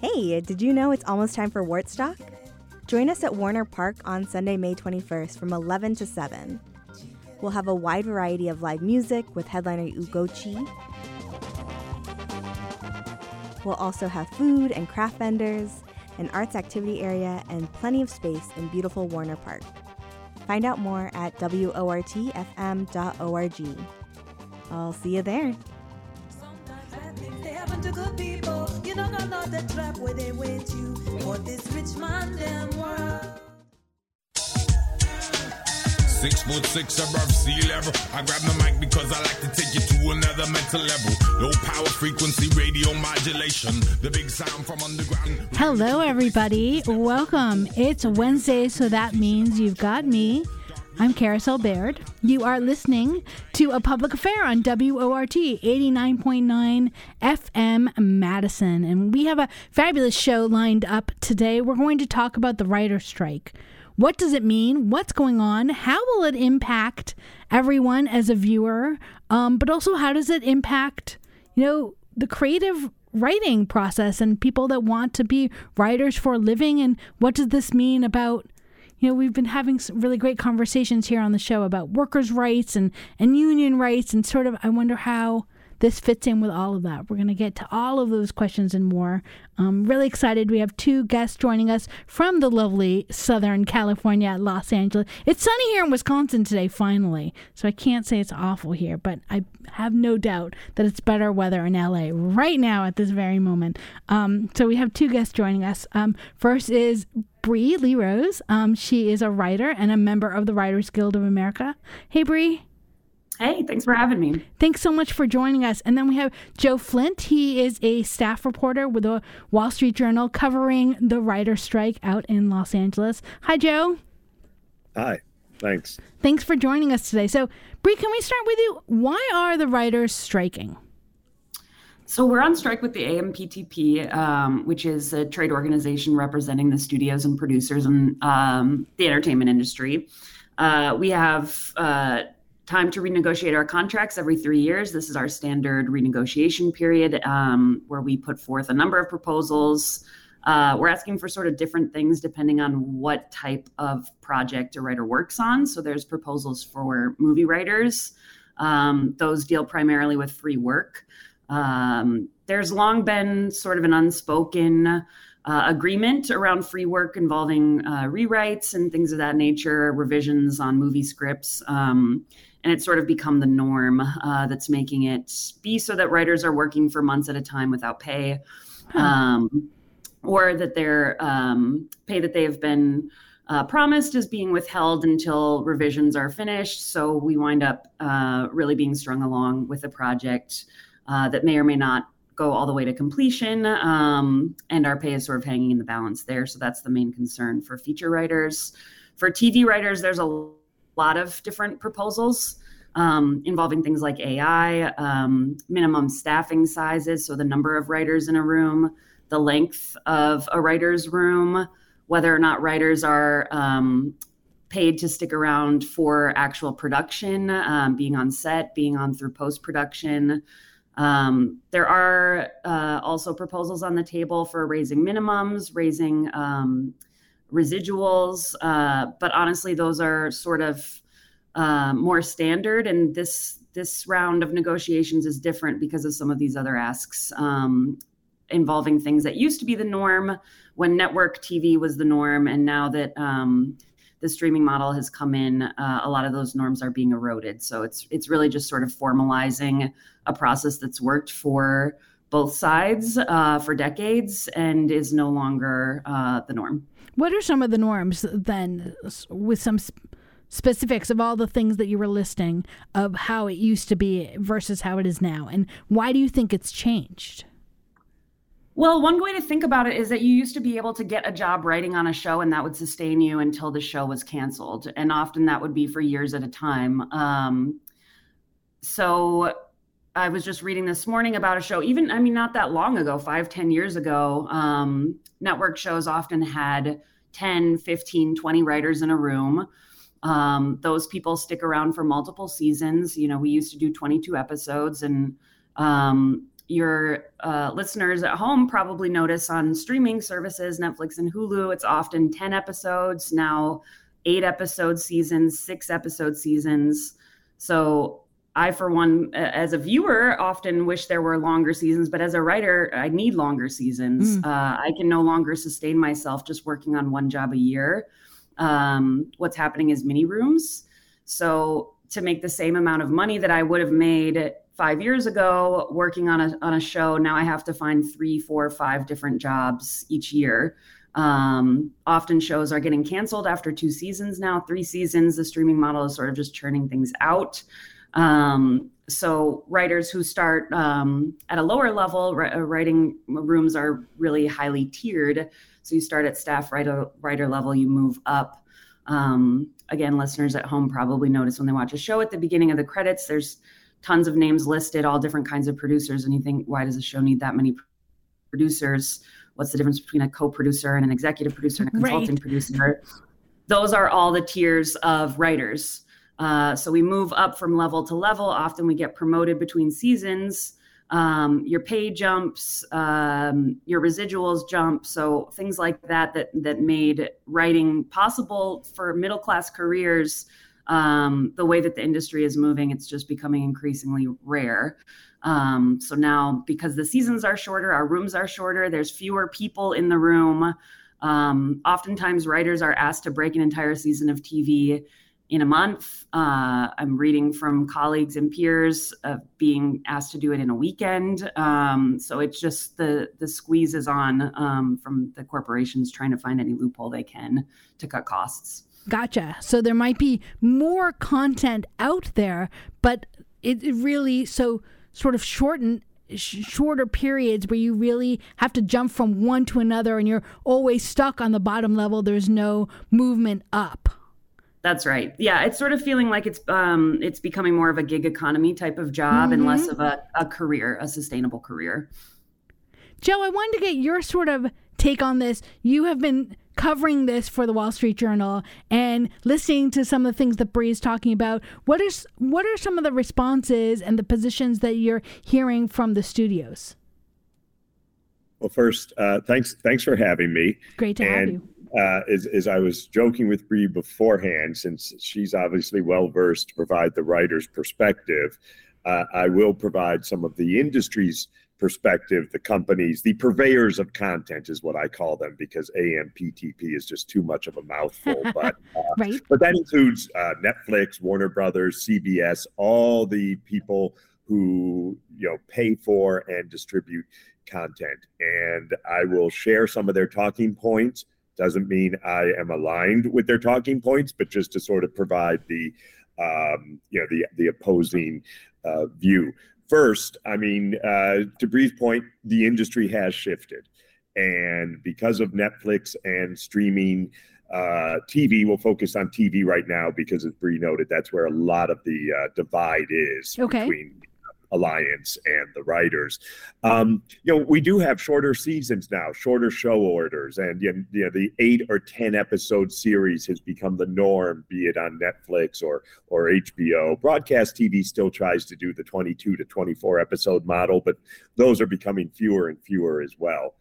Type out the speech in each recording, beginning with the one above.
Hey, did you know it's almost time for Wortstock? Join us at Warner Park on Sunday, May 21st from 11 to 7. We'll have a wide variety of live music with headliner Ugochi. We'll also have food and craft vendors, an arts activity area, and plenty of space in beautiful Warner Park. Find out more at WORTFM.org. I'll see you there. Six foot six above sea level. I grab the mic because I like to take you to another mental level. Low power frequency radio modulation. The big sound from underground. Hello, everybody. Welcome. It's Wednesday, so that means you've got me. I'm Carousel Bayrd. You are listening to a public affair on WORT 89.9 FM Madison. And we have a fabulous show lined up today. We're going to talk about the writer's strike. What does it mean? What's going on? How will it impact everyone as a viewer? Um, but also, how does it impact, you know, the creative writing process and people that want to be writers for a living? And what does this mean about you know, we've been having some really great conversations here on the show about workers' rights and, and union rights, and sort of, I wonder how this fits in with all of that. We're going to get to all of those questions and more. I'm really excited. We have two guests joining us from the lovely Southern California, Los Angeles. It's sunny here in Wisconsin today, finally. So I can't say it's awful here, but I have no doubt that it's better weather in LA right now at this very moment. Um, so we have two guests joining us. Um, first is Bri LeRose. Um, she is a writer and a member of the Writers Guild of America. Hey, Bri. Hey, thanks for having me. Thanks so much for joining us. And then we have Joe Flint. He is a staff reporter with the Wall Street Journal covering the writer strike out in Los Angeles. Hi, Joe. Hi. Thanks. Thanks for joining us today. So, Bri, can we start with you? Why are the writers striking? So we're on strike with the AMPTP, um, which is a trade organization representing the studios and producers and um, the entertainment industry. Uh, we have uh, time to renegotiate our contracts every three years. This is our standard renegotiation period um, where we put forth a number of proposals. Uh, we're asking for sort of different things depending on what type of project a writer works on. So there's proposals for movie writers. Um, those deal primarily with free work. Um, there's long been sort of an unspoken uh, agreement around free work involving uh, rewrites and things of that nature, revisions on movie scripts. Um, and it's sort of become the norm uh, that's making it be so that writers are working for months at a time without pay, um, or that their um, pay that they have been uh, promised is being withheld until revisions are finished. So we wind up uh, really being strung along with a project uh, that may or may not go all the way to completion. Um, and our pay is sort of hanging in the balance there. So that's the main concern for feature writers. For TV writers, there's a lot of different proposals um, involving things like AI, um, minimum staffing sizes, so the number of writers in a room, the length of a writer's room, whether or not writers are um, paid to stick around for actual production, um, being on set, being on through post production. Um, there are uh, also proposals on the table for raising minimums, raising um, residuals, uh, but honestly, those are sort of uh, more standard. And this this round of negotiations is different because of some of these other asks um, involving things that used to be the norm when network TV was the norm, and now that um, the streaming model has come in, uh, a lot of those norms are being eroded. So it's it's really just sort of formalizing a process that's worked for both sides uh, for decades and is no longer uh, the norm. What are some of the norms then, with some sp- specifics of all the things that you were listing of how it used to be versus how it is now, and why do you think it's changed? Well, one way to think about it is that you used to be able to get a job writing on a show and that would sustain you until the show was canceled. And often that would be for years at a time. Um, so I was just reading this morning about a show, even, I mean, not that long ago, five, ten years ago, um, network shows often had 10, 15, 20 writers in a room. Um, those people stick around for multiple seasons. You know, we used to do 22 episodes and um, your uh, listeners at home probably notice on streaming services, Netflix and Hulu, it's often 10 episodes, now eight episode seasons, six episode seasons. So I, for one, as a viewer, often wish there were longer seasons, but as a writer, I need longer seasons. Mm. Uh, I can no longer sustain myself just working on one job a year. Um, what's happening is mini rooms. So to make the same amount of money that I would have made five years ago working on a on a show, now I have to find three, four, five different jobs each year. Um, often shows are getting canceled after two seasons now, three seasons. The streaming model is sort of just churning things out. Um, so writers who start um, at a lower level, uh, writing rooms are really highly tiered. So you start at staff writer writer level, you move up. Um, again, listeners at home probably notice when they watch a show at the beginning of the credits, there's tons of names listed, all different kinds of producers, and you think, why does a show need that many producers? What's the difference between a co-producer and an executive producer and a consulting right. producer? Those are all the tiers of writers. Uh, so we move up from level to level. Often we get promoted between seasons. Um, your pay jumps, um, your residuals jump. So things like that that that made writing possible for middle class careers. Um, the way that the industry is moving, it's just becoming increasingly rare. Um, so now, because the seasons are shorter, our rooms are shorter. There's fewer people in the room. Um, oftentimes, writers are asked to break an entire season of TV in a month. Uh, I'm reading from colleagues and peers of being asked to do it in a weekend. Um, so it's just the the squeeze is on um, from the corporations trying to find any loophole they can to cut costs. Gotcha. So there might be more content out there, but it, it really so sort of shorten shorter periods where you really have to jump from one to another and you're always stuck on the bottom level there's no movement up that's right. Yeah, it's sort of feeling like it's um it's becoming more of a gig economy type of job mm-hmm. and less mm-hmm. of a, a career, a sustainable career. Joe, I wanted to get your sort of take on this. You have been covering this for the Wall Street Journal and listening to some of the things that Bri is talking about. What is what are some of the responses and the positions that you're hearing from the studios? Well, first, uh, thanks thanks for having me. Great to and, have you uh, as, as I was joking with Bri beforehand, since she's obviously well versed to provide the writer's perspective, uh, I will provide some of the industry's perspective, the companies, the purveyors of content is what I call them because AMPTP is just too much of a mouthful. But uh, right. but that includes uh, Netflix, Warner Brothers, CBS, all the people who you know pay for and distribute content. And I will share some of their talking points doesn't mean I am aligned with their talking points, but just to sort of provide the, um, you know, the the opposing uh, view. First, I mean, uh, to Bri's point, the industry has shifted, and because of Netflix and streaming. Uh, TV, we'll focus on TV right now because, as Bri noted, that's where a lot of the uh, divide is okay. between Alliance and the writers. Um, you know, we do have shorter seasons now, shorter show orders, and you know, the eight or ten episode series has become the norm, be it on Netflix or or HBO. Broadcast TV still tries to do the 22 to 24 episode model, but those are becoming fewer and fewer as well.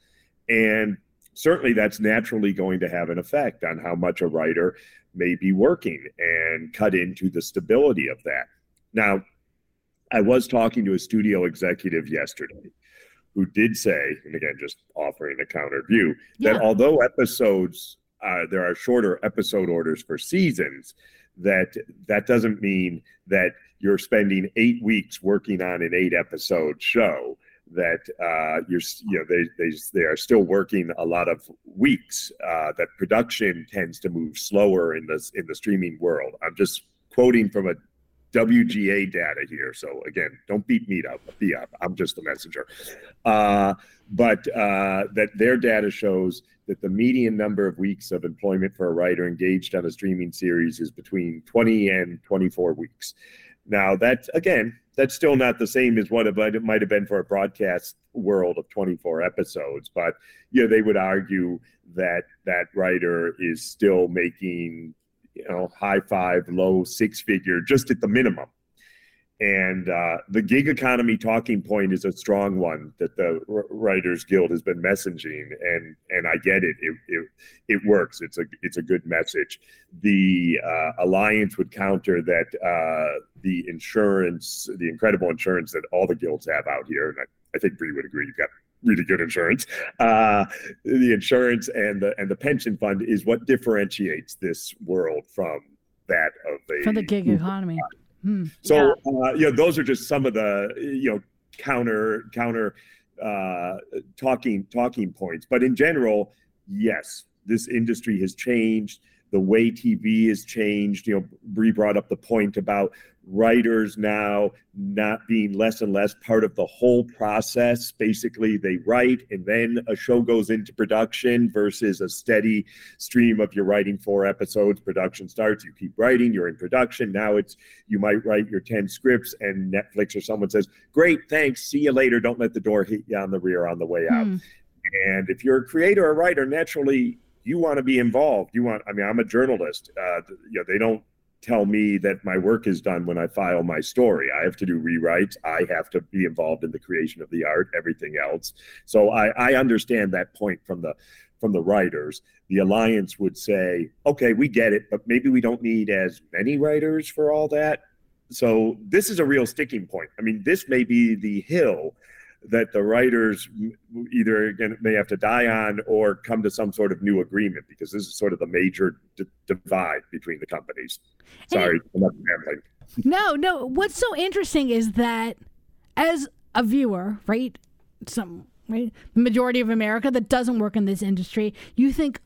And certainly that's naturally going to have an effect on how much a writer may be working and cut into the stability of that. Now, I was talking to a studio executive yesterday who did say, and again, just offering a counter view, yeah. that although episodes, uh, there are shorter episode orders for seasons, that that doesn't mean that you're spending eight weeks working on an eight episode show that uh, you're you know they, they they are still working a lot of weeks uh, that production tends to move slower in this in the streaming world i'm just quoting from a WGA data here. So again, don't beat me up, be up. I'm just the messenger. Uh, but uh, that their data shows that the median number of weeks of employment for a writer engaged on a streaming series is between 20 and 24 weeks. Now that again, that's still not the same as what it might have been for a broadcast world of 24 episodes, but you know they would argue that that writer is still making you know, high five, low six figure, just at the minimum. And uh, the gig economy talking point is a strong one that the Writers Guild has been messaging, and and I get it. It it, it works. It's a it's a good message. The uh, alliance would counter that uh, the insurance, the incredible insurance that all the guilds have out here, and I, I think Bri would agree. You've got really good insurance. Uh, the insurance and the and the pension fund is what differentiates this world from that of a for the gig economy. Hmm. So yeah. uh, you know, those are just some of the you know counter counter uh, talking talking points. But in general, yes, this industry has changed. The way TV has changed. You know, Bri brought up the point about writers now not being less and less part of the whole process. Basically, they write and then a show goes into production versus a steady stream of you're writing four episodes, production starts, you keep writing, you're in production. Now it's you might write your 10 scripts and Netflix or someone says, Great, thanks, see you later. Don't let the door hit you on the rear on the way out. Mm. And if you're a creator or writer, naturally you want to be involved. You want, I mean, I'm a journalist. Uh, you know, they don't tell me that my work is done when I file my story. I have to do rewrites. I have to be involved in the creation of the art, everything else. So I, I understand that point from the from the writers. The alliance would say, okay, we get it, but maybe we don't need as many writers for all that. So this is a real sticking point. I mean, this may be the hill that the writers either again may have to die on or come to some sort of new agreement because this is sort of the major d- divide between the companies. Sorry, No, no. What's so interesting is that as a viewer, right, some right, the majority of America that doesn't work in this industry, you think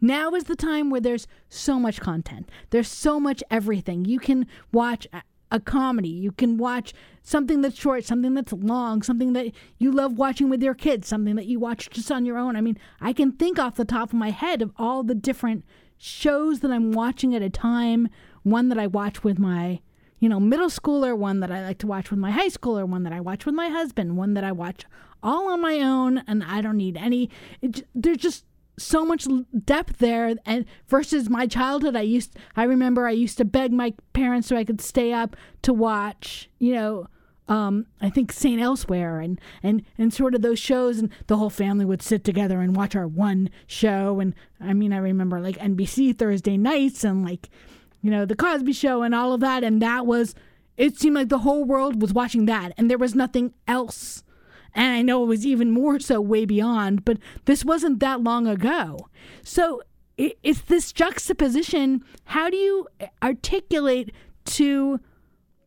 now is the time where there's so much content. There's so much everything. You can watch a comedy. You can watch something that's short, something that's long, something that you love watching with your kids, something that you watch just on your own. I mean, I can think off the top of my head of all the different shows that I'm watching at a time. One that I watch with my, you know, middle schooler, one that I like to watch with my high schooler, one that I watch with my husband, one that I watch all on my own and I don't need any. It, there's just so much depth there and versus my childhood i used i remember i used to beg my parents so i could stay up to watch you know um, I think Saint Elsewhere and, and and sort of those shows and the whole family would sit together and watch our one show and I mean I remember like NBC Thursday nights and like you know the Cosby show and all of that and that was it seemed like the whole world was watching that and there was nothing else and I know it was even more so way beyond, but this wasn't that long ago. So it's this juxtaposition. How do you articulate to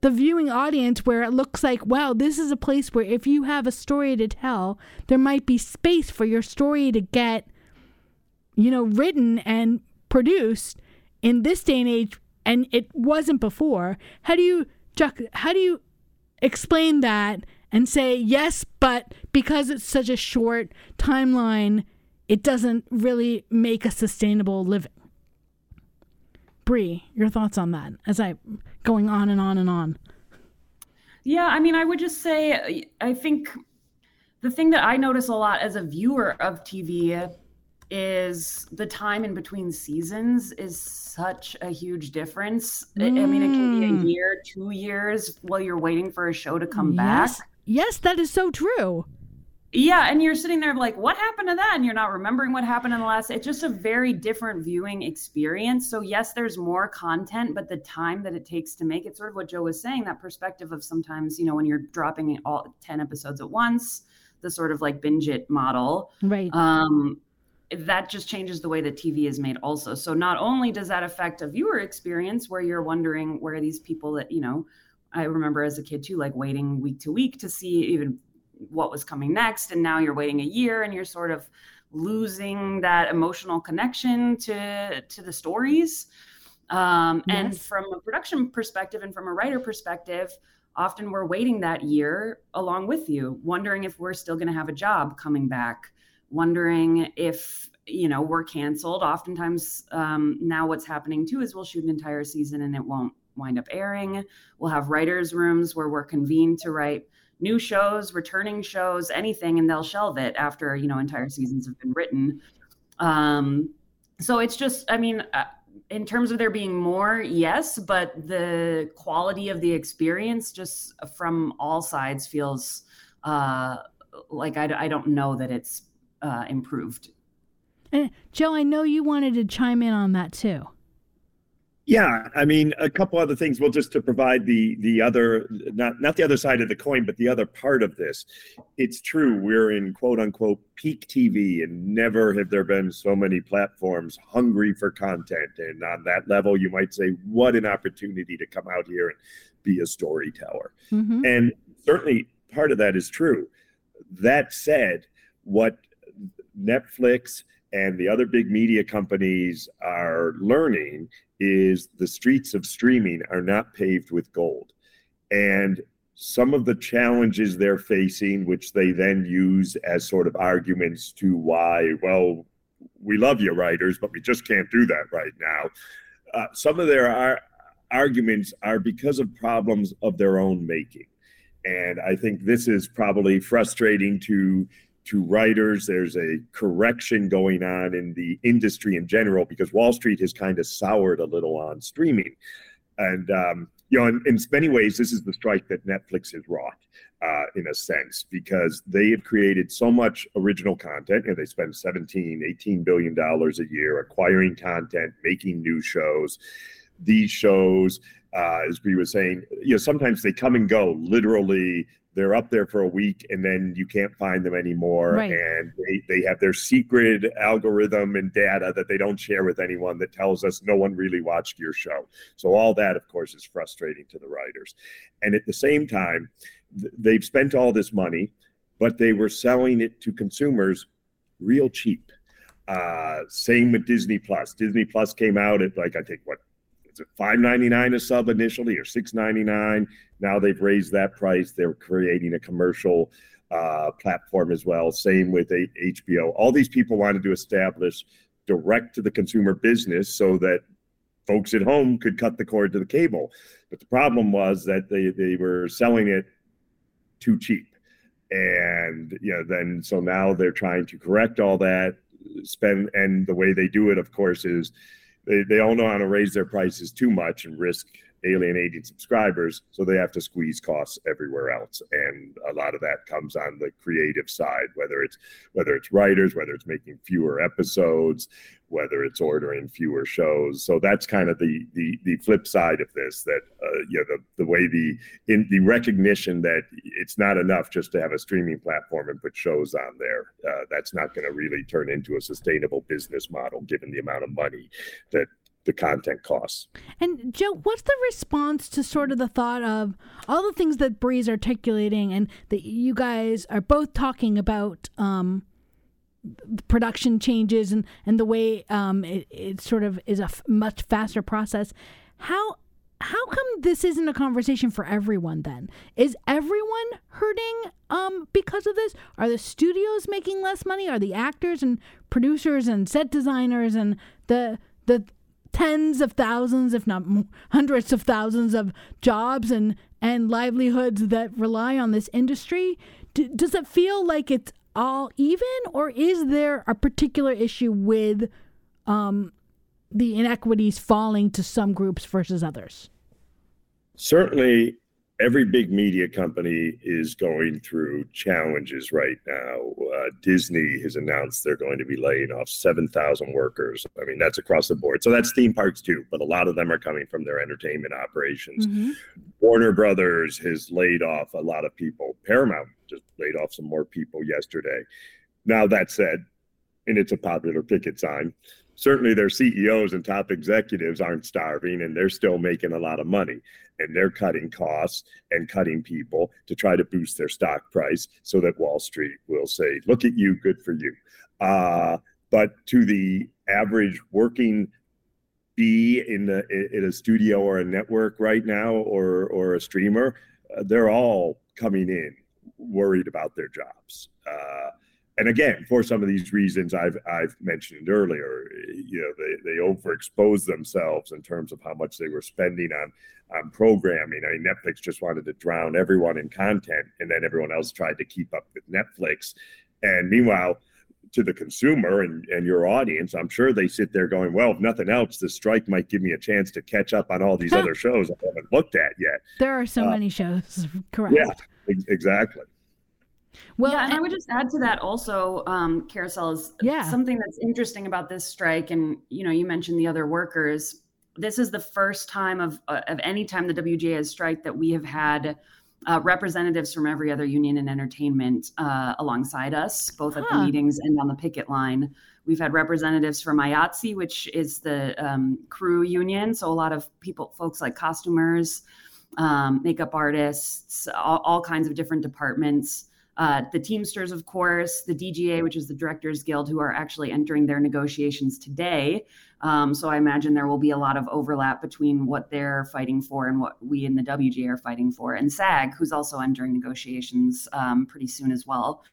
the viewing audience where it looks like, wow, this is a place where if you have a story to tell, there might be space for your story to get, you know, written and produced in this day and age, and it wasn't before. How do you how do you explain that and say, yes, but because it's such a short timeline, it doesn't really make a sustainable living. Bri, your thoughts on that as I going on and on and on. Yeah, I mean, I would just say I think the thing that I notice a lot as a viewer of TV is the time in between seasons is such a huge difference. Mm. I mean, it can be a mm. year, two years while you're waiting for a show to come yes. back. Yes, that is so true. Yeah, and you're sitting there like, what happened to that? And you're not remembering what happened in the last. It's just a very different viewing experience. So yes, there's more content, but the time that it takes to make it, sort of what Joe was saying, that perspective of sometimes, you know, when you're dropping all ten episodes at once, the sort of like binge it model, right? Um, that just changes the way that TV is made also. So not only does that affect a viewer experience where you're wondering where are these people that you know I remember as a kid too, like waiting week to week to see even what was coming next. And now you're waiting a year and you're sort of losing that emotional connection to to the stories. Um, yes. And from a production perspective and from a writer perspective, often we're waiting that year along with you, wondering if we're still going to have a job coming back, wondering if you know we're canceled. Oftentimes, um, now what's happening too is we'll shoot an entire season and it won't wind up airing. We'll have writers' rooms where we're convened to write new shows, returning shows, anything, and they'll shelve it after you know entire seasons have been written. Um, so it's just, I mean, uh, in terms of there being more, yes, but the quality of the experience just from all sides feels uh, like I, I don't know that it's uh, improved. And Joe, I know you wanted to chime in on that too. Yeah, I mean, a couple other things. Well, just to provide the the other not not the other side of the coin, but the other part of this. It's true we're in quote unquote peak TV, and never have there been so many platforms hungry for content. And on that level, you might say, what an opportunity to come out here and be a storyteller. Mm-hmm. And certainly, part of that is true. That said, what Netflix and the other big media companies are learning is the streets of streaming are not paved with gold. And some of the challenges they're facing, which they then use as sort of arguments to why, well, we love you, writers, but we just can't do that right now. Uh, some of their ar- arguments are because of problems of their own making. And I think this is probably frustrating to to writers. There's a correction going on in the industry in general because Wall Street has kind of soured a little on streaming. And, um, you know, in, in, many ways, this is the strike that Netflix has wrought, uh, in a sense, because they have created so much original content. and they spend 17, 18 billion dollars a year acquiring content, making new shows. These shows, uh, as we were saying, you know, sometimes they come and go literally they're up there for a week and then you can't find them anymore. Right. and they, they have their secret algorithm and data that they don't share with anyone that tells us no one really watched your show. So all that of course is frustrating to the writers. And at the same time th- they've spent all this money but they were selling it to consumers real cheap. Uh, same with disney plus. Disney plus came out at like i think what is it 5.99 a sub initially or 6.99 now they've raised that price. They're creating a commercial uh, platform as well. Same with hbo all these people wanted to establish direct to the consumer business so that folks at home could cut the cord to the cable. But the problem was that they, they were selling it too cheap. And you know then so now they're trying to correct all that spend and the way they do it of course is they, they all know how to raise their prices too much and risk alienating subscribers so they have to squeeze costs everywhere else and a lot of that comes on the creative side whether it's whether it's writers whether it's making fewer episodes whether it's ordering fewer shows. So that's kind of the the the flip side of this. That uh, you know the the way the in the recognition that it's not enough just to have a streaming platform and put shows on there. Uh, that's not going to really turn into a sustainable business model given the amount of money that the content costs. And Joe, what's the response to sort of the thought of all the things that Bri's articulating and that you guys are both talking about? Um, production changes and and the way um, it, it sort of is a f- much faster process. How how come this isn't a conversation for everyone then? Is everyone hurting um, because of this? Are the studios making less money? Are the actors and producers and set designers and the the tens of thousands, if not hundreds of thousands of jobs and and livelihoods that rely on this industry? D- does it feel like it's all even, or is there a particular issue with um, the inequities falling to some groups versus others? Certainly, every big media company is going through challenges right now. Uh, Disney has announced they're going to be laying off 7,000 workers. I mean, that's across the board. So that's theme parks too, but a lot of them are coming from their entertainment operations. Mm-hmm. Warner Brothers has laid off a lot of people. Paramount just laid off some more people yesterday. Now, that said, and it's a popular picket sign, certainly their CEOs and top executives aren't starving and they're still making a lot of money and they're cutting costs and cutting people to try to boost their stock price so that Wall Street will say, look at you, good for you. Uh, but to the average working bee in, the, in a studio or a network right now or, or a streamer, uh, they're all coming in worried about their jobs. Uh, and again, for some of these reasons I've I've mentioned earlier, you know, they, they overexposed themselves in terms of how much they were spending on on programming. I mean, Netflix just wanted to drown everyone in content, and then everyone else tried to keep up with Netflix. And meanwhile, to the consumer and, and your audience, I'm sure they sit there going, well, if nothing else, the strike might give me a chance to catch up on all these other shows I haven't looked at yet. There are so uh, many shows, correct? Yeah, exactly. Well, yeah, and I would just add to that also, um, Carousel is yeah. something that's interesting about this strike. And, you know, you mentioned the other workers. This is the first time of, uh, of any time the WGA has strike that we have had uh, representatives from every other union in entertainment uh, alongside us, both at huh. the meetings and on the picket line. We've had representatives from IATSE, which is the um, crew union. So a lot of people, folks like costumers, um, makeup artists, all, all, kinds of different departments. Uh, the Teamsters, of course, the DGA, which is the Directors Guild, who are actually entering their negotiations today. Um, so I imagine there will be a lot of overlap between what they're fighting for and what we in the WGA are fighting for. And SAG, who's also entering negotiations um, pretty soon as well.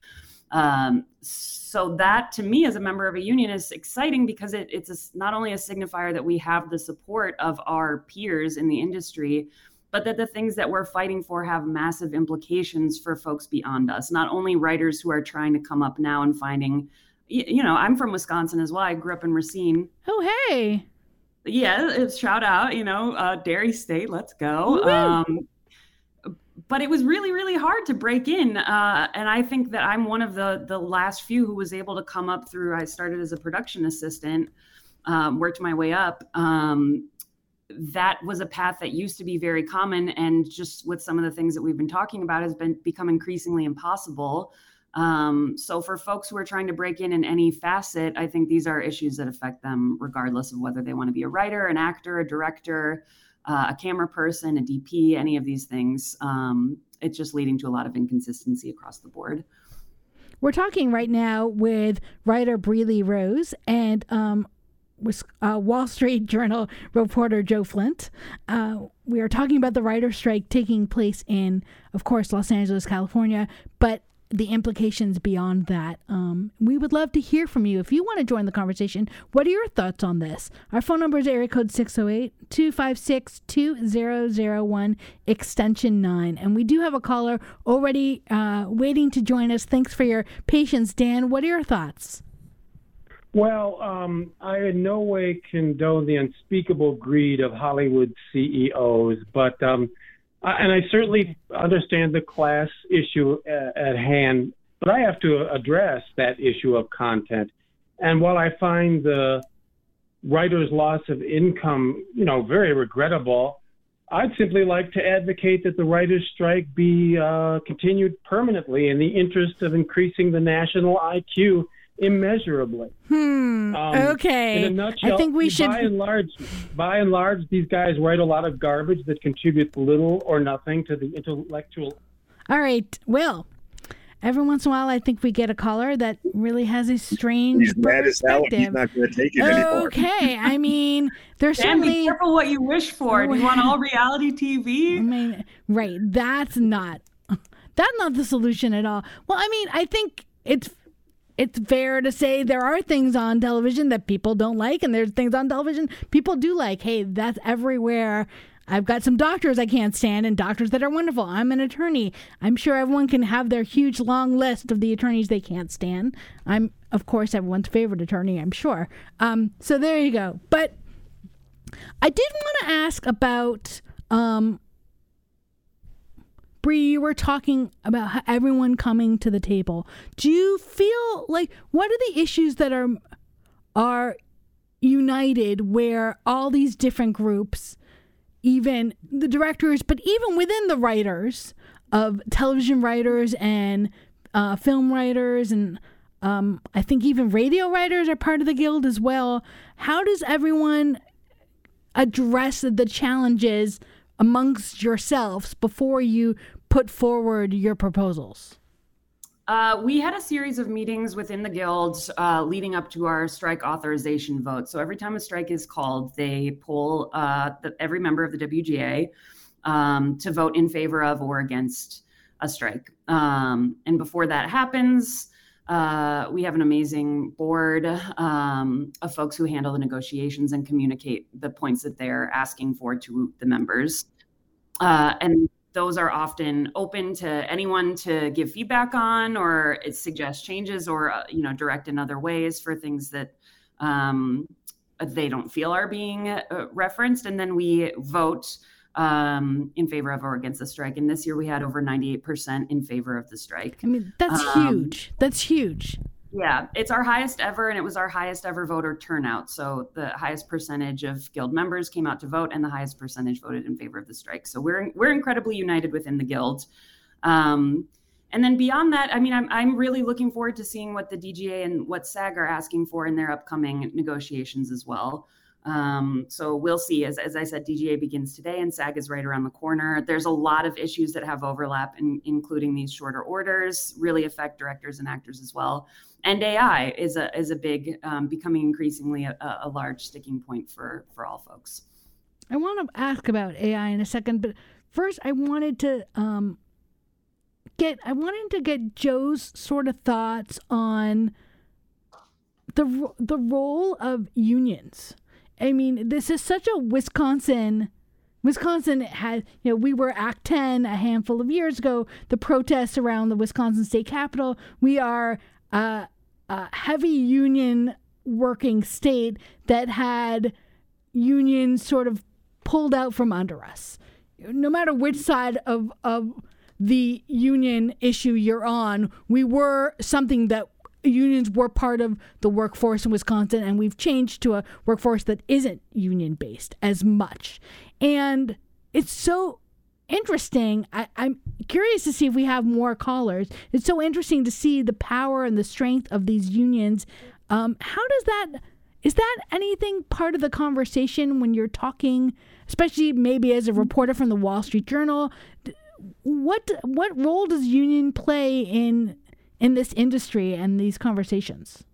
Um, so that to me as a member of a union is exciting because it, it's a, not only a signifier that we have the support of our peers in the industry but that the things that we're fighting for have massive implications for folks beyond us, not only writers who are trying to come up now and finding, you know, I'm from Wisconsin as well. I grew up in Racine. Oh, hey. Yeah, it's shout out, you know, uh, Dairy State, let's go. Um, but it was really, really hard to break in. Uh, and I think that I'm one of the the last few who was able to come up through. I started as a production assistant, um, worked my way up. Um, that was a path that used to be very common and just with some of the things that we've been talking about has been become increasingly impossible. Um, so for folks who are trying to break in in any facet i think these are issues that affect them regardless of whether they want to be a writer an actor a director uh, a camera person a dp any of these things. Um, it's just leading to a lot of inconsistency across the board. We're talking right now with writer Bri LeRose, and um, uh, Wall Street Journal reporter Joe Flint. Uh, we are talking about the writer strike taking place in, of course, Los Angeles, California, but the implications beyond that. Um, we would love to hear from you. If you want to join the conversation, what are your thoughts on this? Our phone number is area code 608 256 2001, extension 9. And we do have a caller already uh, waiting to join us. Thanks for your patience, Dan. What are your thoughts? Well, um, I in no way condone the unspeakable greed of Hollywood CEOs, but um, I, and I certainly understand the class issue at, at hand, but I have to address that issue of content. And while I find the writer's loss of income, you know, very regrettable, I'd simply like to advocate that the writer's strike be uh, continued permanently in the interest of increasing the national IQ immeasurably. Hmm. Um, okay. In a nutshell, I think we should. By and large, by and large, these guys write a lot of garbage that contributes little or nothing to the intellectual. All right. Well, every once in a while, I think we get a caller that really has a strange He's mad as hell. He's not going to take it anymore. Okay. I mean, there's Dan, certainly. Be careful what you wish for. Do you want all reality TV? I mean, right. That's not. That's not the solution at all. Well, I mean, I think it's it's fair to say there are things on television that people don't like, and there's things on television people do like. Hey, that's everywhere. I've got some doctors I can't stand and doctors that are wonderful. I'm an attorney. I'm sure everyone can have their huge long list of the attorneys they can't stand. I'm, of course, everyone's favorite attorney, I'm sure. Um, so there you go. But I did want to ask about um, Bri, you were talking about everyone coming to the table. Do you feel like what are the issues that are are united where all these different groups, even the directors, but even within the writers of television writers and uh, film writers and um, I think even radio writers are part of the guild as well. How does everyone address the challenges amongst yourselves before you put forward your proposals? Uh, we had a series of meetings within the guild uh, leading up to our strike authorization vote. So every time a strike is called, they poll uh, the, every member of the WGA um, to vote in favor of or against a strike. Um, and before that happens, uh, we have an amazing board um, of folks who handle the negotiations and communicate the points that they're asking for to the members. Uh, and those are often open to anyone to give feedback on or suggest changes or uh, you know direct in other ways for things that um, they don't feel are being uh, referenced and then we vote um, in favor of or against the strike and this year we had over 98% in favor of the strike i mean that's um, huge that's huge yeah, it's our highest ever, and it was our highest ever voter turnout. So the highest percentage of guild members came out to vote, and the highest percentage voted in favor of the strike. So we're we're incredibly united within the guild. Um, and then beyond that, I mean, I'm I'm really looking forward to seeing what the DGA and what SAG are asking for in their upcoming negotiations as well. Um, so we'll see. As, as I said, DGA begins today and SAG is right around the corner. There's a lot of issues that have overlap, in, including these shorter orders, really affect directors and actors as well. And AI is a is a big, um, becoming increasingly a, a, large sticking point for for all folks. I want to ask about AI in a second, but first I wanted to um, get I wanted to get Joe's sort of thoughts on the the role of unions I mean, this is such a Wisconsin. Wisconsin had, you know, we were Act 10 a handful of years ago, the protests around the Wisconsin state capitol. We are a, a heavy union working state that had unions sort of pulled out from under us. No matter which side of, of the union issue you're on, we were something that unions were part of the workforce in Wisconsin, and we've changed to a workforce that isn't union based as much. And it's so interesting. I, am curious to see if we have more callers. It's so interesting to see the power and the strength of these unions. Um, how does that? Is that anything part of the conversation when you're talking, especially maybe as a reporter from the Wall Street Journal? What what role does union play in in this industry and these conversations?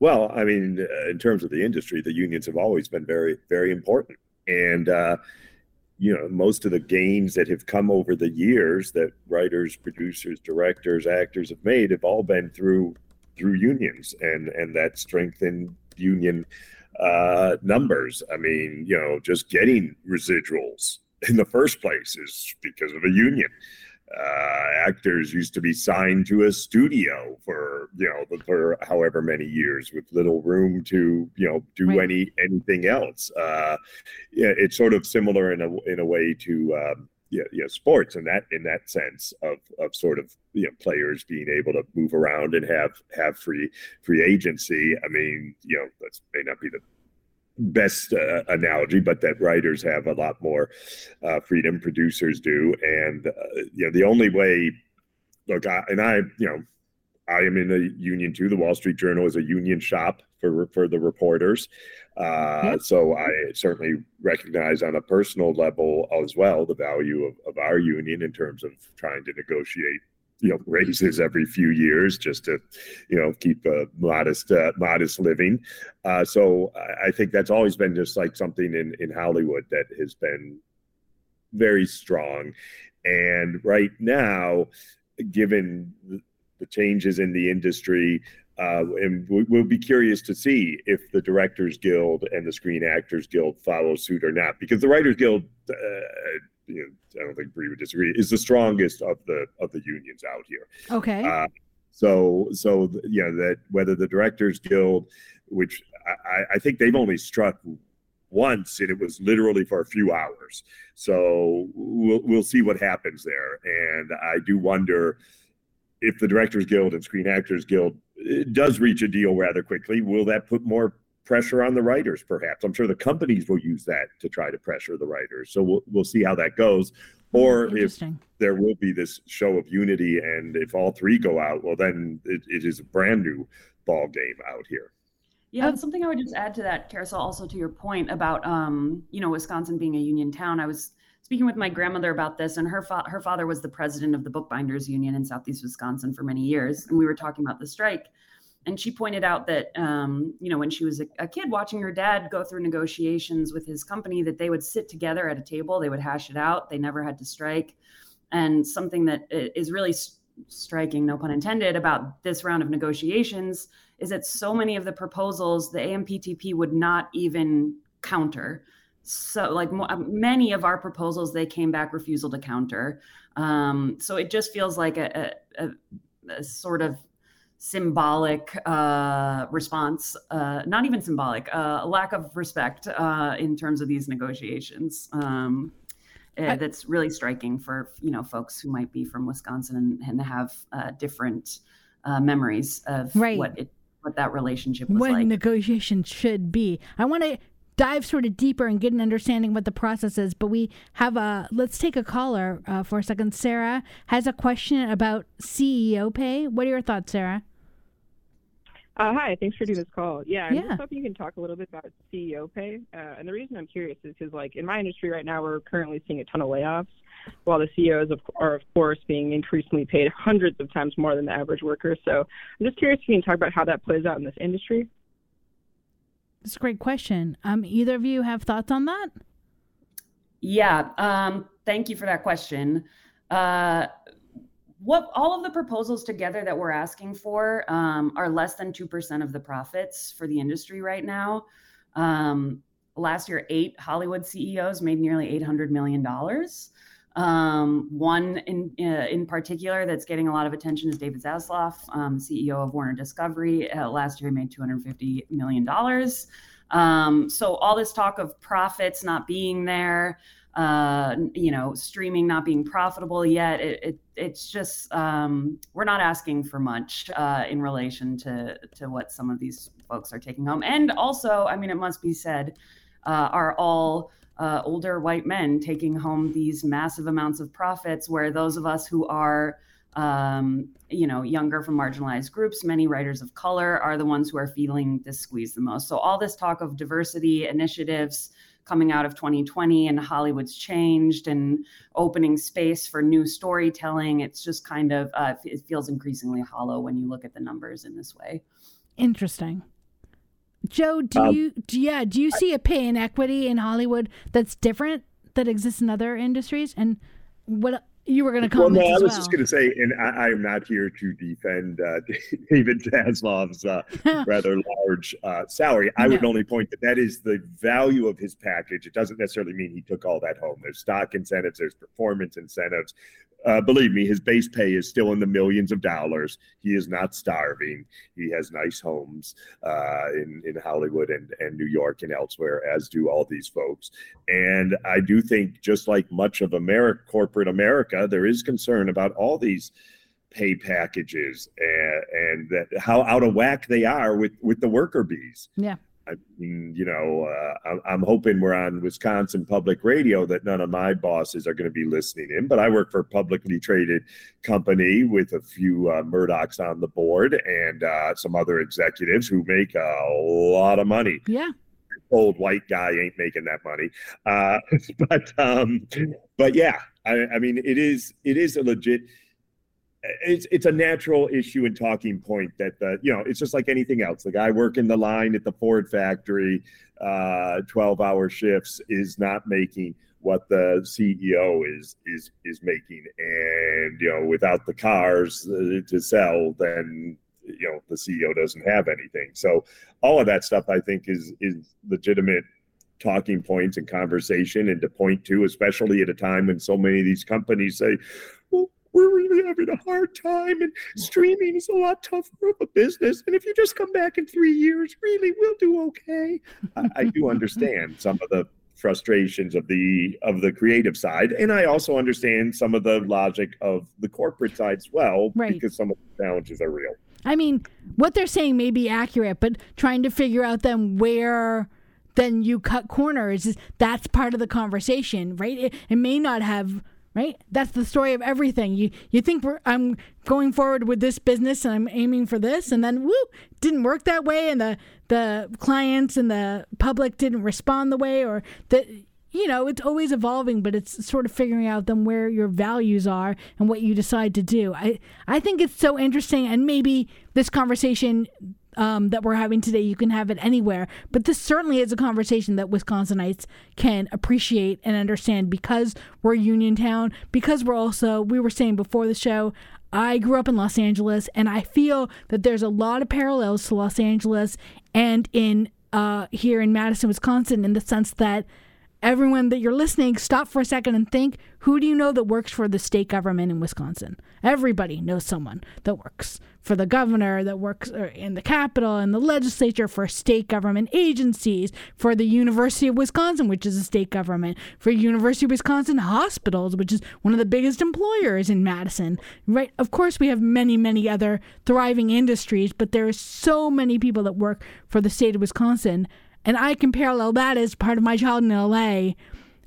Well, I mean, uh, in terms of the industry, the unions have always been very, very important. And, uh, you know, most of the gains that have come over the years that writers, producers, directors, actors have made have all been through through unions and and that strengthened union uh, numbers. I mean, you know, just getting residuals in the first place is because of a union uh, actors used to be signed to a studio for you know for however many years with little room to you know do right. any anything else. Uh, yeah, it's sort of similar in a in a way to um, yeah, yeah, sports in that in that sense of of sort of you know players being able to move around and have have free free agency. I mean, you know, that may not be the best uh, analogy, but that writers have a lot more uh, freedom, producers do, and uh, you know the only way. Look, I, and I, you know, I am in a union too. The Wall Street Journal is a union shop for for the reporters, uh, so I certainly recognize on a personal level as well the value of, of our union in terms of trying to negotiate you know raises every few years just to you know keep a modest uh, modest living. Uh, so I, think that's always been just like something in in hollywood that has been very strong. And right now given the, changes in the industry uh, and we'll be curious to see if the Directors Guild and the Screen Actors Guild follow suit or not, because the Writers Guild uh, you know, I don't think Bri would disagree, is the strongest of the of the unions out here. Okay. Uh, so so you know that whether the Directors Guild, which I, I think they've only struck once and it was literally for a few hours. So we'll we'll see what happens there. And I do wonder if the Directors Guild and Screen Actors Guild uh, does reach a deal rather quickly, will that put more pressure on the writers perhaps. I'm sure the companies will use that to try to pressure the writers. So we'll, we'll see how that goes. Hmm, or if there will be this show of unity and if all three go out well then it, it is a brand new ball game out here. Yeah, and something I would just add to that, Carousel, also to your point about um, you know, Wisconsin being a union town. I was speaking with my grandmother about this, and her fa- her father was the president of the Bookbinders Union in Southeast Wisconsin for many years, and we were talking about the strike and she pointed out that um, you know when she was a, a, kid watching her dad go through negotiations with his company that they would sit together at a table they would hash it out they never had to strike. And something that is really striking no pun intended about this round of negotiations is that so many of the proposals the amptp would not even counter. So like many of our proposals they came back refusal to counter. Um, so it just feels like a, a, a sort of symbolic uh, response, uh, not even symbolic, uh, a lack of respect uh, in terms of these negotiations. Um, eh, I, that's really striking for you know folks who might be from Wisconsin and, and have uh, different uh, memories of right. what it what that relationship was what like. negotiations should be. I want to dive sort of deeper and get an understanding of what the process is. But we have a let's take a caller uh, for a second. Sarah has a question about CEO pay. What are your thoughts, Sarah? Uh, hi, thanks for doing this call. Yeah, I'm yeah. just hoping you can talk a little bit about CEO pay. Uh, and the reason I'm curious is because, like, in my industry right now, we're currently seeing a ton of layoffs, while the CEOs of, are, of course, being increasingly paid hundreds of times more than the average worker. So I'm just curious if you can talk about how that plays out in this industry. That's a great question. Um, either of you have thoughts on that? Yeah. Um, thank you for that question. Uh, what all of the proposals together that we're asking for um, are less than 2% of the profits for the industry right now. Um, last year, eight Hollywood CEOs made nearly $800 million. Um, one in uh, in particular that's getting a lot of attention is David Zaslav, um, CEO of Warner Discovery. Uh, last year, he made 250 million dollars. Um, so all this talk of profits not being there, uh, you know, streaming not being profitable yet, it, it it's just um, we're not asking for much uh, in relation to to what some of these folks are taking home. And also, I mean, it must be said, uh, are all uh, older white men taking home these massive amounts of profits, where those of us who are, um, you know, younger from marginalized groups, many writers of color, are the ones who are feeling this squeeze the most. So all this talk of diversity initiatives coming out of 2020 and Hollywood's changed and opening space for new storytelling, it's just kind of uh, it feels increasingly hollow when you look at the numbers in this way. Interesting. Joe, do um, you do yeah, do you see a pay inequity in Hollywood that's different that exists in other industries? And what you were going to comment? Well, no, I was well. just going to say, and I, am not here to defend uh, David Zaslav's uh, rather large uh, salary. I no. would only point that that is the value of his package. It doesn't necessarily mean he took all that home. There's stock incentives, there's performance incentives, uh, believe me, his base pay is still in the millions of dollars. He is not starving. He has nice homes uh, in in Hollywood and and New York and elsewhere, as do all these folks. And I do think, just like much of America, corporate America, there is concern about all these pay packages and, and that how out of whack they are with with the worker bees. Yeah. I mean, you know, uh, I'm hoping we're on Wisconsin Public Radio that none of my bosses are going to be listening in. But I work for a publicly traded company with a few uh, Murdochs on the board and uh, some other executives who make a lot of money. Yeah. Old white guy ain't making that money, uh, but um, but yeah, I, I mean, it is it is a legit it's it's a natural issue and talking point that the you know it's just like anything else. The guy working the line at the Ford factory, uh, twelve hour shifts, is not making what the CEO is is is making, and you know without the cars uh, to sell, then you know the CEO doesn't have anything. So all of that stuff I think is is legitimate talking points and conversation and to point to, especially at a time when so many of these companies say, we're really having a hard time and streaming is a lot tougher of a business. And if you just come back in three years really we'll do okay. I, I do understand some of the frustrations of the of the creative side. And i also understand some of the logic of the corporate side as well right. because some of the challenges are real. I mean what they're saying may be accurate but trying to figure out then where then you cut corners is that's part of the conversation right? It, it may not have right? That's the story of everything. You you think I'm going forward with this business and I'm aiming for this, and then woo, didn't work that way, and the the clients and the public didn't respond the way, or that you know it's always evolving, but it's sort of figuring out then where your values are and what you decide to do. I I think it's so interesting, and maybe this conversation um, that we're having today. You can have it anywhere. But this certainly is a conversation that Wisconsinites can appreciate and understand because we're Uniontown, because we're also, we were saying before the show, I grew up in Los Angeles and I feel that there's a lot of parallels to Los Angeles and in uh, here in Madison, Wisconsin, in the sense that everyone that you're listening, stop for a second and think who do you know that works for the state government in Wisconsin? Everybody knows someone that works for the governor, that works uh, in the Capitol and the legislature, for state government agencies, for the University of Wisconsin, which is a state government, for University of Wisconsin hospitals, which is one of the biggest employers in Madison. Right? Of course, we have many, many other thriving industries, but there are so many people that work for the state of Wisconsin and I can parallel that as part of my childhood in LA.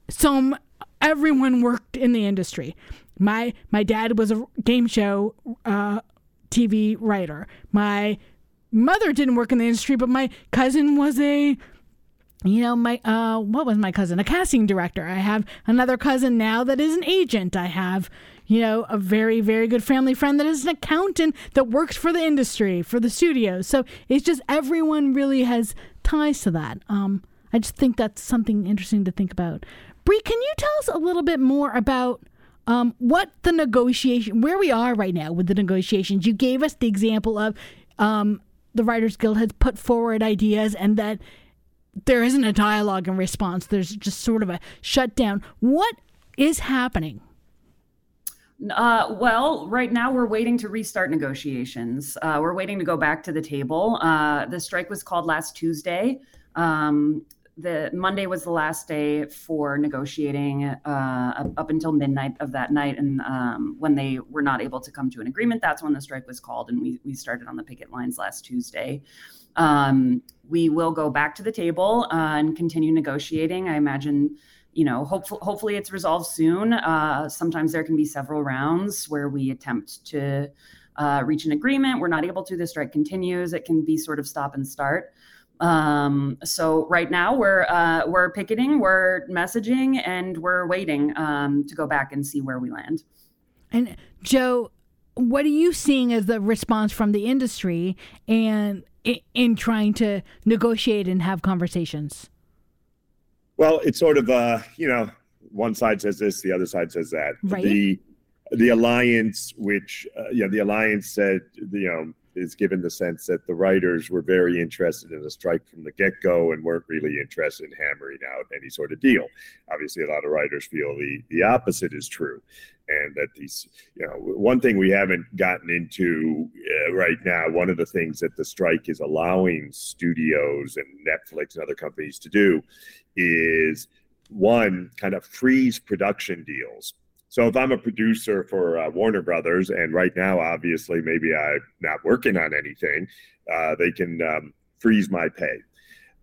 So everyone worked in the industry. My my dad was a game show uh, TV writer. My mother didn't work in the industry, but my cousin was a you know my uh what was my cousin a casting director i have another cousin now that is an agent i have you know a very very good family friend that is an accountant that works for the industry for the studios so it's just everyone really has ties to that. Um, I just think that's something interesting to think about. Bri, can you tell us a little bit more about um, what the negotiation, where we are right now with the negotiations? You gave us the example of um, the Writers Guild has put forward ideas and that there isn't a dialogue and response. There's just sort of a shutdown. What is happening? Uh, well, right now we're waiting to restart negotiations. Uh, we're waiting to go back to the table. Uh, the strike was called last Tuesday. Um, the Monday was the last day for negotiating uh, up until midnight of that night, and um, when they were not able to come to an agreement, that's when the strike was called, and we we started on the picket lines last Tuesday. Um, we will go back to the table uh, and continue negotiating. I imagine you know, hopefully, hopefully it's resolved soon. Uh, sometimes there can be several rounds where we attempt to uh, reach an agreement. We're not able to. The strike continues. It can be sort of stop and start. Um, so right now we're uh, we're picketing, we're messaging, and we're waiting um, to go back and see where we land. And Joe, what are you seeing as the response from the industry and in, in trying to negotiate and have conversations? Well, it's sort of uh, you know, one side says this, the other side says that. Right. The the alliance, which uh, yeah, the alliance said, you know, is given the sense that the writers were very interested in a strike from the get go and weren't really interested in hammering out any sort of deal. Obviously, a lot of writers feel the the opposite is true, and that these, you know, one thing we haven't gotten into uh, right now, one of the things that the strike is allowing studios and Netflix and other companies to do is one kind of freeze production deals. So if I'm a producer for uh, Warner Brothers, and right now, obviously, maybe I'm not working on anything, uh, they can um, freeze my pay.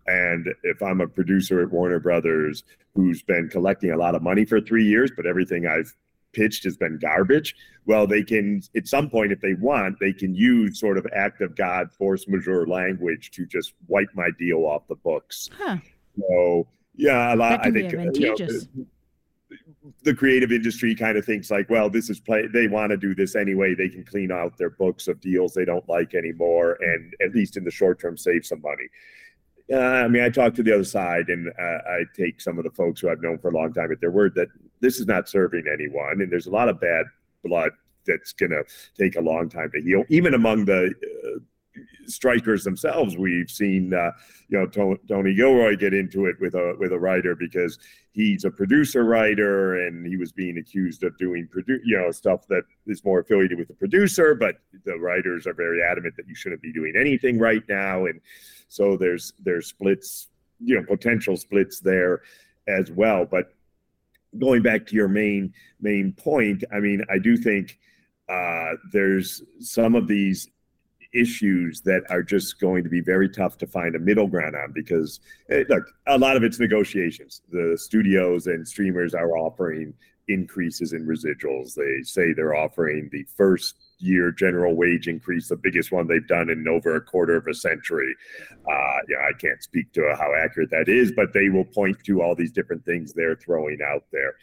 And if I'm a producer at Warner Brothers who's been collecting a lot of money for three years, but everything I've pitched has been garbage, well, they can, at some point, if they want, they can use sort of act of God, force majeure language to just wipe my deal off the books. Huh. So yeah, a lot. I think uh, you know, the creative industry kind of thinks like, well, this is play. They want to do this anyway. They can clean out their books of deals they don't like anymore, and at least in the short term, save some money. Uh, I mean, I talk to the other side, and uh, I take some of the folks who I've known for a long time at their word that this is not serving anyone, and there's a lot of bad blood that's going to take a long time to heal, even among the uh, strikers themselves. We've seen, uh, you know, Tony, Gilroy get into it with a with a writer because he's a producer writer and he was being accused of doing produ- you know stuff that is more affiliated with the producer, but the writers are very adamant that you shouldn't be doing anything right now, and so there's there's splits, you know, potential splits there as well. But going back to your main main point, I mean, I do think uh, there's some of these issues that are just going to be very tough to find a middle ground on because eh, look, a lot of it's negotiations. The studios and streamers are offering increases in residuals. They say they're offering the first year general wage increase, the biggest one they've done in over a quarter of a century. Uh, yeah, I can't speak to how accurate that is, but they will point to all these different things they're throwing out there.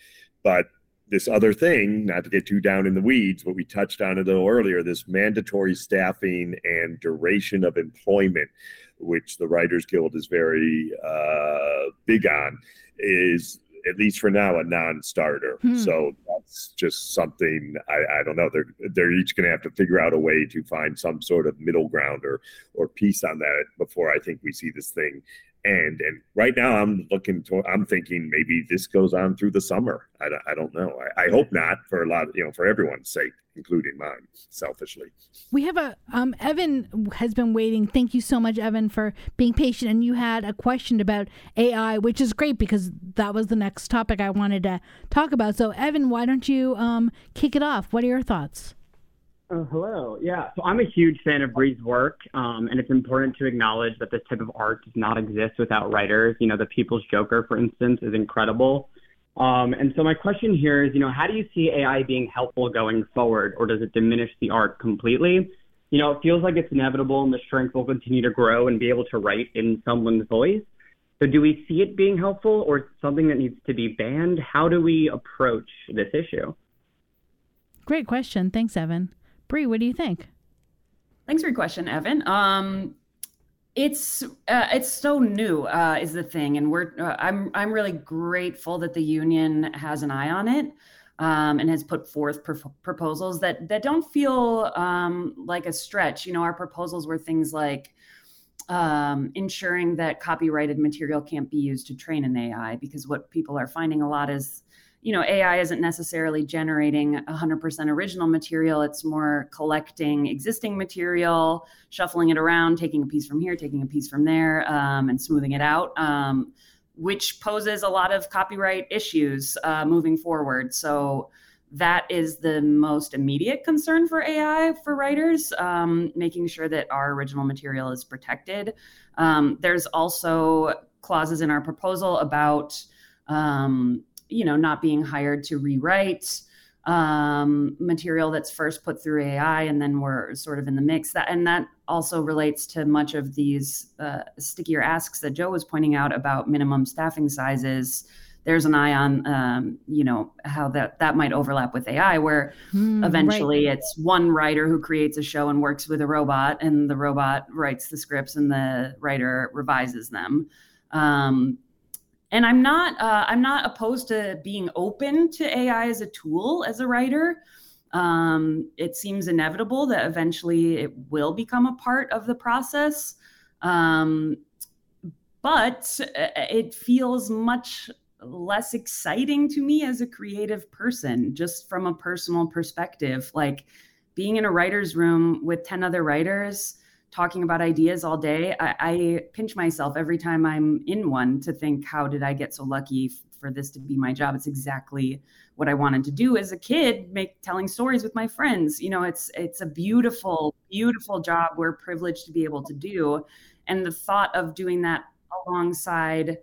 But this other thing, not to get too down in the weeds, but we touched on it a little earlier this mandatory staffing and duration of employment, which the Writers Guild is very uh, big on, is at least for now a non-starter. Hmm. So that's just something I, I don't know. They're they're each going to have to figure out a way to find some sort of middle ground or or piece on that before I think we see this thing end. And right now, I'm looking to, I'm thinking maybe this goes on through the summer. I, I don't know. I, I hope not for a lot, of, you know, for everyone's sake, including mine, selfishly. We have a, um, Evan has been waiting. Thank you so much, Evan, for being patient. And you had a question about AI, which is great because that was the next topic I wanted to talk about. So, Evan, why don't you um, kick it off? What are your thoughts? Uh, hello. Yeah, so I'm a huge fan of Bri's work, um, and it's important to acknowledge that this type of art does not exist without writers. You know, The People's Joker, for instance, is incredible. Um, and so my question here is, you know, how do you see AI being helpful going forward, or does it diminish the art completely? You know, it feels like it's inevitable, and the strength will continue to grow and be able to write in someone's voice. So do we see it being helpful, or something that needs to be banned? How do we approach this issue? Great question. Thanks, Evan. Bri, what do you think? Thanks for your question, Evan. Um, it's uh, it's so new uh, is the thing, and we're uh, I'm I'm really grateful that the union has an eye on it. Um, and has put forth proposals that that don't feel um, like a stretch. You know, our proposals were things like um, ensuring that copyrighted material can't be used to train an AI, because what people are finding a lot is you know ai isn't necessarily generating 100% original material. It's more collecting existing material shuffling it around taking a piece from here taking a piece from there um, and smoothing it out um, which poses a lot of copyright issues uh, moving forward. So that is the most immediate concern for ai for writers um, making sure that our original material is protected. Um, there's also clauses in our proposal about um, you know not being hired to rewrite um, material that's first put through AI and then we're sort of in the mix. That and that also relates to much of these uh, stickier asks that Joe was pointing out about minimum staffing sizes. There's an eye on, um, you know, how that that might overlap with AI, where mm, eventually right. it's one writer who creates a show and works with a robot, and the robot writes the scripts and the writer revises them. Um, and i'm not uh, i'm not opposed to being open to ai as a tool as a writer. Um, it seems inevitable that eventually it will become a part of the process. Um, but uh, it feels much less exciting to me as a creative person just from a personal perspective. Like being in a writer's room with 10 other writers talking about ideas all day, I, I, pinch myself every time I'm in one to think, how did I get so lucky for this to be my job? It's exactly what I wanted to do as a kid, make telling stories with my friends. You know, it's it's a beautiful, beautiful job we're privileged to be able to do. And the thought of doing that alongside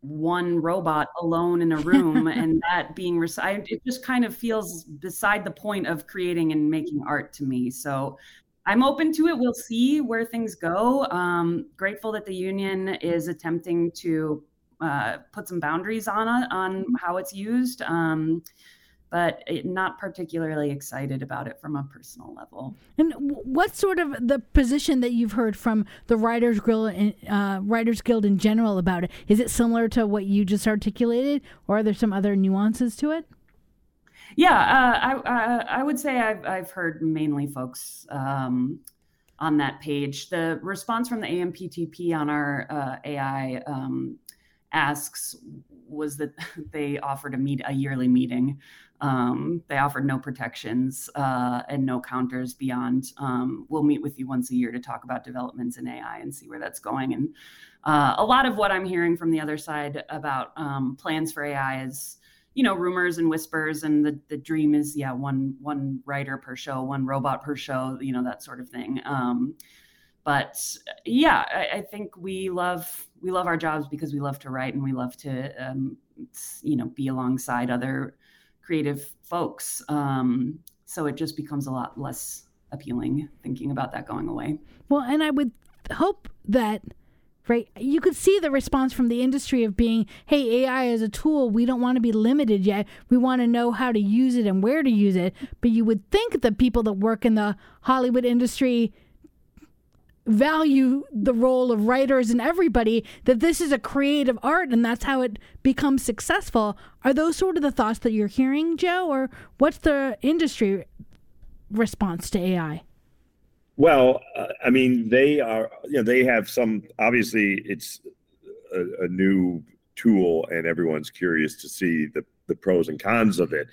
one robot alone in a room and that being recited it just kind of feels beside the point of creating and making art to me so I'm open to it. We'll see where things go. Um, grateful that the union is attempting to uh, put some boundaries on on how it's used, um, but it, not particularly excited about it from a personal level. And what sort of the position that you've heard from the Writers Guild, uh, Writers Guild in general about it? Is it similar to what you just articulated, or are there some other nuances to it? Yeah, uh, I, I, I would say I've I've heard mainly folks um, on that page. The response from the AMPTP on our uh, AI um, asks was that they offered a meet a yearly meeting. Um, they offered no protections uh, and no counters beyond. Um, we'll meet with you once a year to talk about developments in AI and see where that's going. And uh, a lot of what I'm hearing from the other side about um, plans for AI is you know rumors and whispers and the the dream is yeah one one writer per show one robot per show you know that sort of thing. Um but yeah I, I think we love we love our jobs because we love to write and we love to um you know be alongside other creative folks. Um so it just becomes a lot less appealing thinking about that going away. Well and i would hope that right? You could see the response from the industry of being, hey, AI is a tool. We don't want to be limited yet. We want to know how to use it and where to use it. But you would think the people that work in the Hollywood industry value the role of writers and everybody that this is a creative art and that's how it becomes successful are those sort of the thoughts that you're hearing joe or what's the industry response to ai well, uh, I mean, they are, you know, they have some, obviously, it's a, a new tool, and everyone's curious to see the the pros and cons of it.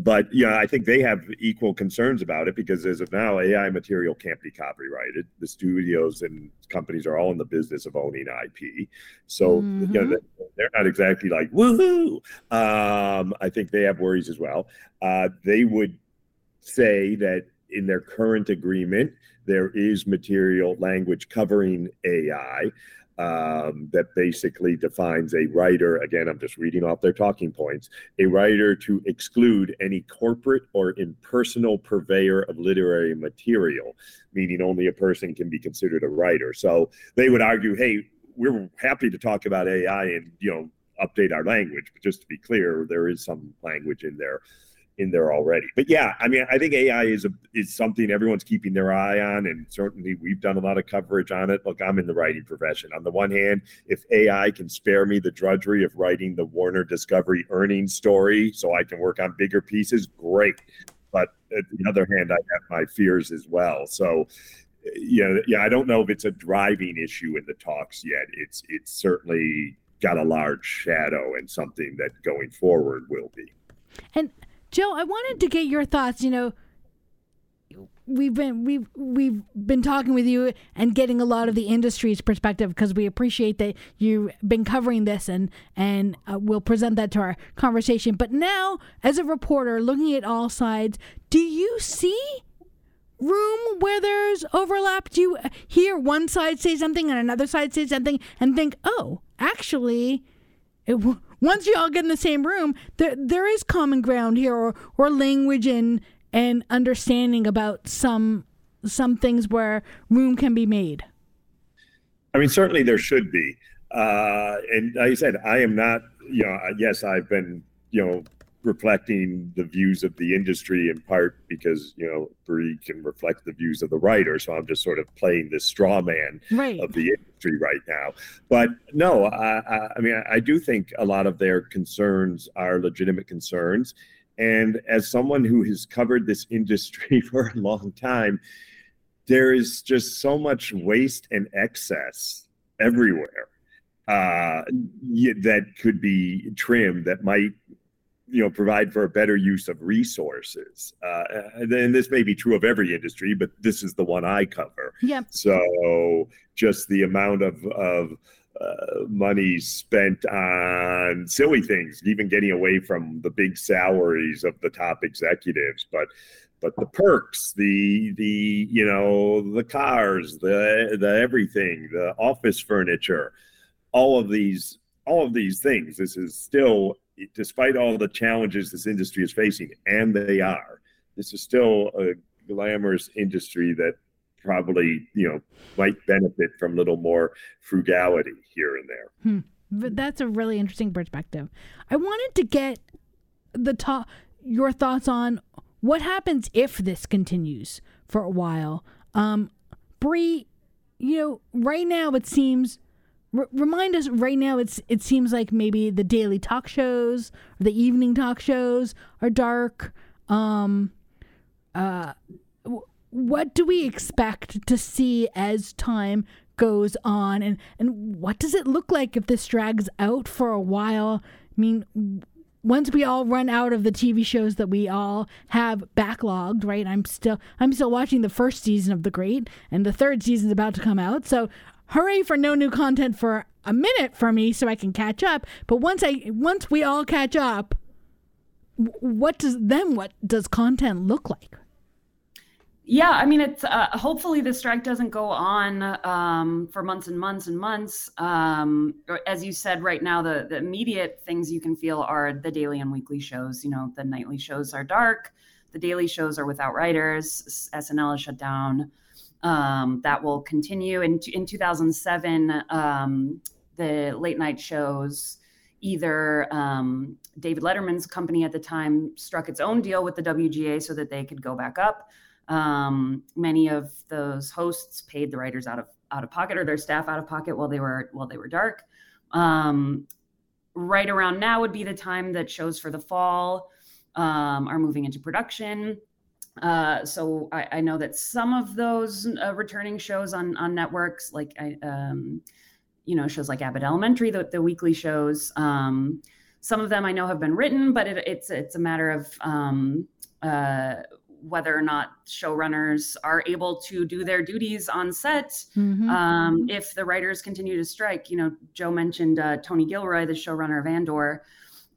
But yeah, I think they have equal concerns about it because as of now, AI material can't be copyrighted. The studios and companies are all in the business of owning IP, so mm-hmm. you know, they're not exactly like woohoo. Um, I think they have worries as well. Uh, they would say that in their current agreement, there is material language covering AI um, that basically defines a writer. Again, I'm just reading off their talking points. A writer to exclude any corporate or impersonal purveyor of literary material, meaning only a person can be considered a writer. So they would argue, hey, we're happy to talk about AI and you know update our language, but just to be clear, there is some language in there in there already. But yeah, I mean, I think AI is a is something everyone's keeping their eye on, and certainly we've done a lot of coverage on it. Look, I'm in the writing profession. On the one hand, if AI can spare me the drudgery of writing the Warner Discovery earnings story, so I can work on bigger pieces, great. But at the other hand, I have my fears as well. So. Yeah, yeah. I don't know if it's a driving issue in the talks yet. It's it's certainly got a large shadow and something that going forward will be. And Joe, I wanted to get your thoughts. You know, we've been we've we've been talking with you and getting a lot of the industry's perspective because we appreciate that you've been covering this and and uh, we'll present that to our conversation. But now, as a reporter, looking at all sides, do you see? room where there's overlap? Do you hear one side say something and another side say something and think, oh, actually, it, once you all get in the same room, there there is common ground here, or or language and and understanding about some some things where room can be made. I mean, certainly there should be. Uh, and like I said, I am not. You know, yes, I've been you know reflecting the views of the industry in part because you know Bri can reflect the views of the writer. So I'm just sort of playing this straw man right. of the industry right now. But no, I, I, I mean I do think a lot of their concerns are legitimate concerns. And as someone who has covered this industry for a long time, there is just so much waste and excess everywhere uh, that could be trimmed that might you know provide for a better use of resources. Uh, and this may be true of every industry but this is the one i cover. Yeah. So just the amount of of uh, money spent on silly things even getting away from the big salaries of the top executives but but the perks the the you know the cars the the everything the office furniture all of these all of these things this is still despite all the challenges this industry is facing, and they are, this is still a glamorous industry that probably you know might benefit from a little more frugality here and there. Hmm. But that's a really interesting perspective. I wanted to get the top your thoughts on what happens if this continues for a while. Um, Bri, you know, right now it seems Remind us right now it's it seems like maybe the daily talk shows or the evening talk shows are dark um uh what do we expect to see as time goes on and and what does it look like if this drags out for a while i mean once we all run out of the TV shows that we all have backlogged, right? I'm still I'm still watching the first season of The Great, and the third season's about to come out. So hooray for no new content for a minute for me so I can catch up. But once I once we all catch up, what does then what does content look like? Yeah, I mean, it's uh, hopefully the strike doesn't go on um, for months and months and months. Um, as you said, right now, the, the immediate things you can feel are the daily and weekly shows. You know, the nightly shows are dark, the daily shows are without writers, SNL is shut down um, that will continue. In, in 2007, um, the late night shows, either um, David Letterman's company at the time struck its own deal with the WGA so that they could go back up. Um, many of those hosts paid the writers out of out of pocket or their staff out of pocket while they were while they were dark. Um, right around now would be the time that shows for the fall um, are moving into production. Uh, so I, I, know that some of those uh, returning shows on on networks, like I, um, you know, shows like Abbott Elementary, the, the weekly shows. Um, some of them I know have been written, but it, it's it's a matter of um, uh, whether or not showrunners are able to do their duties on set mm-hmm. um, if the writers continue to strike. You know, Joe mentioned uh, Tony Gilroy, the showrunner of Andor.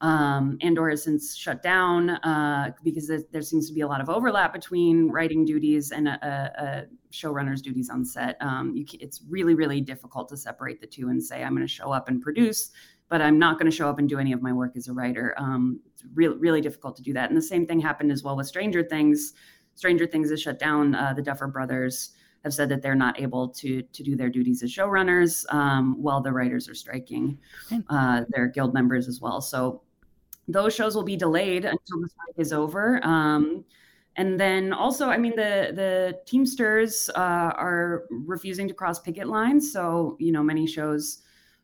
Um, Andor has since shut down uh, because there, there, seems to be a lot of overlap between writing duties and a, a, showrunner's duties on set. Um, you, it's really, really difficult to separate the two and say, I'm going to show up and produce, but I'm not going to show up and do any of my work as a writer. Um, it's really, really difficult to do that. And the same thing happened as well with Stranger Things. Stranger Things has shut down. Uh, the Duffer Brothers have said that they're not able to to do their duties as showrunners um, while the writers are striking. Uh, their guild members as well. So those shows will be delayed until the strike is over. Um, and then also, I mean, the the Teamsters uh, are refusing to cross picket lines. So you know, many shows,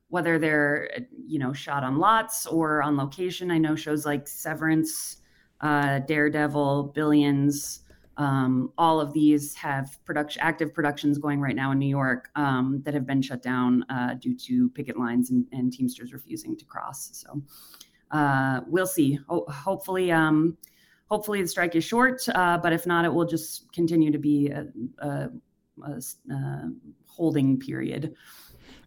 whether they're you know shot on lots or on location. I know shows like Severance, uh, Daredevil, Billions. Um, all of these have production active productions going right now in New York um, that have been shut down uh, due to picket lines and, and Teamsters refusing to cross. So uh, we'll see. Ho- hopefully, um, hopefully the strike is short, uh, but if not, it will just continue to be a, a, a, a, holding period.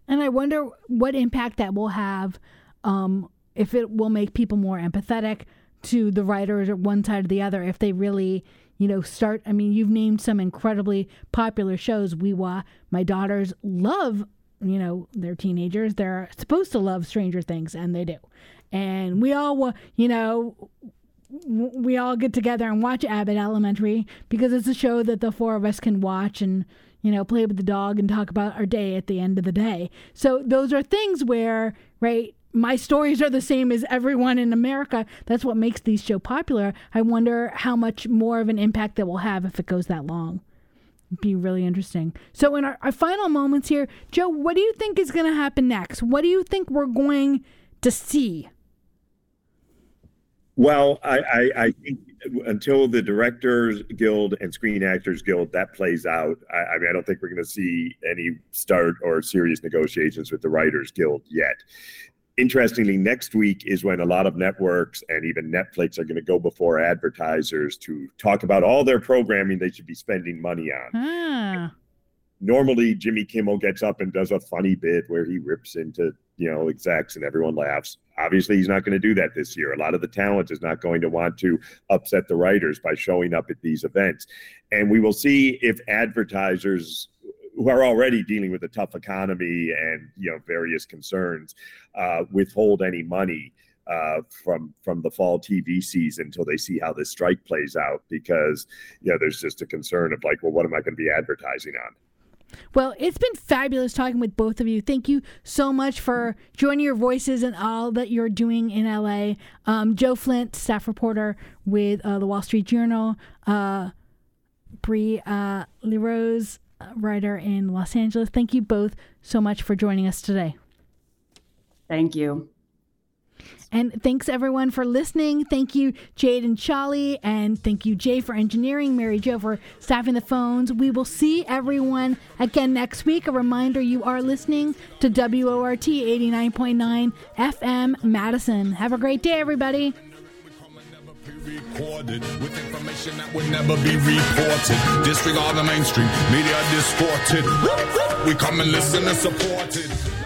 And I wonder what impact that will have, um, if it will make people more empathetic to the writers or one side or the other, if they really, you know, start. I mean, you've named some incredibly popular shows. We wa my daughters love you know, they're teenagers. They're supposed to love Stranger Things, and they do and we all, you know, we all get together and watch Abbott Elementary because it's a show that the four of us can watch and you know play with the dog and talk about our day at the end of the day. So those are things where right my stories are the same as everyone in America. That's what makes these show popular. I wonder how much more of an impact that will have if it goes that long. It'd be really interesting. So in our, our final moments here, Joe, what do you think is going to happen next? What do you think we're going to see? Well, I, I, I, think until the Directors Guild and Screen Actors Guild that plays out, I, I mean, I don't think we're going to see any start or serious negotiations with the Writers Guild yet. Interestingly, next week is when a lot of networks and even Netflix are going to go before advertisers to talk about all their programming they should be spending money on. Ah. Normally, Jimmy Kimmel gets up and does a funny bit where he rips into you know execs and everyone laughs. Obviously he's not going to do that this year. A lot of the talent is not going to want to upset the writers by showing up at these events. And we will see if advertisers who are already dealing with a tough economy and you know various concerns uh, withhold any money uh, from from the fall TV season until they see how this strike plays out because you know there's just a concern of like well what am I going to be advertising on well, it's been fabulous talking with both of you. Thank you so much for joining your voices and all that you're doing in LA. Um, Joe Flint, staff reporter with uh, the Wall Street Journal, uh, Bri uh, LeRose, uh, writer in Los Angeles. Thank you both so much for joining us today. Thank you. And thanks everyone for listening. Thank you, Jade and Charlie. And thank you, Jay, for engineering, Mary Jo for staffing the phones. We will see everyone again next week. A reminder you are listening to WORT 89.9 FM Madison. Have a great day, everybody recorded with information that would never be reported. Disregard the mainstream, media distorted. We come and listen and support it.